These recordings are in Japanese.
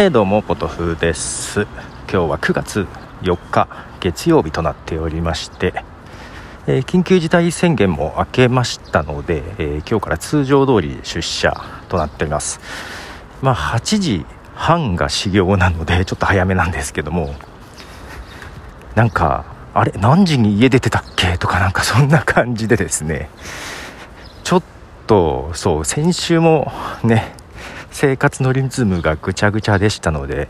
えー、どうもポトフです。今日は9月4日月曜日となっておりまして、えー、緊急事態宣言も明けましたので、えー、今日から通常通り出社となっております。まあ8時半が始業なのでちょっと早めなんですけどもなんかあれ何時に家出てたっけとかなんかそんな感じでですね。ちょっとそう先週もね生活のリズムがぐちゃぐちゃでしたので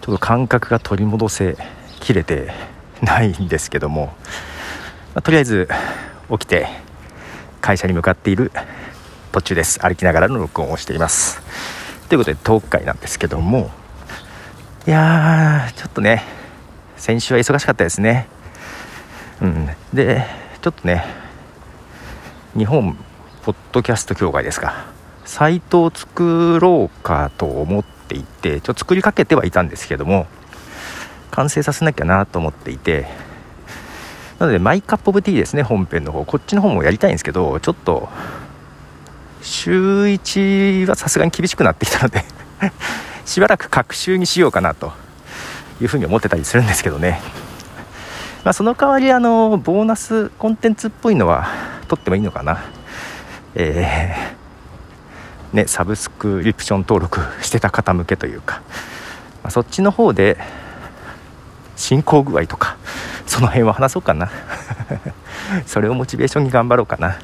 ちょっと感覚が取り戻せきれてないんですけども、まあ、とりあえず起きて会社に向かっている途中です。歩きながらの録音をしています。ということでトーク会なんですけどもいやーちょっとね先週は忙しかったですね。うん。でちょっとね日本ポッドキャスト協会ですか。サイトを作ろうかと思っていてちょっと作りかけてはいたんですけども完成させなきゃなと思っていてなのでマイカップオブティーですね本編の方。こっちの方もやりたいんですけどちょっと週1はさすがに厳しくなってきたので しばらく隔週にしようかなというふうに思ってたりするんですけどね、まあ、その代わりあのボーナスコンテンツっぽいのは取ってもいいのかな。えーね、サブスクリプション登録してた方向けというか、まあ、そっちの方で進行具合とかその辺は話そうかな。それをモチベーションに頑張ろうかな。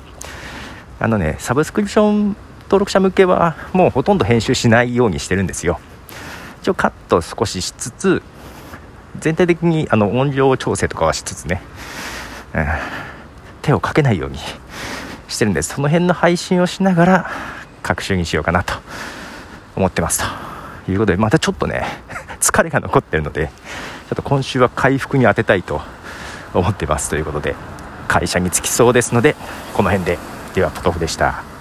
あのねサブスクリプション登録者向けはもうほとんど編集しないようにしてるんですよ。一応カット少ししつつ全体的にあの音量調整とかはしつつね、うん、手をかけないようにしてるんです。その辺の配信をしながら各週にしようかなと思ってますということでまたちょっとね 疲れが残ってるのでちょっと今週は回復に当てたいと思ってますということで会社に着きそうですのでこの辺でではポトフでした。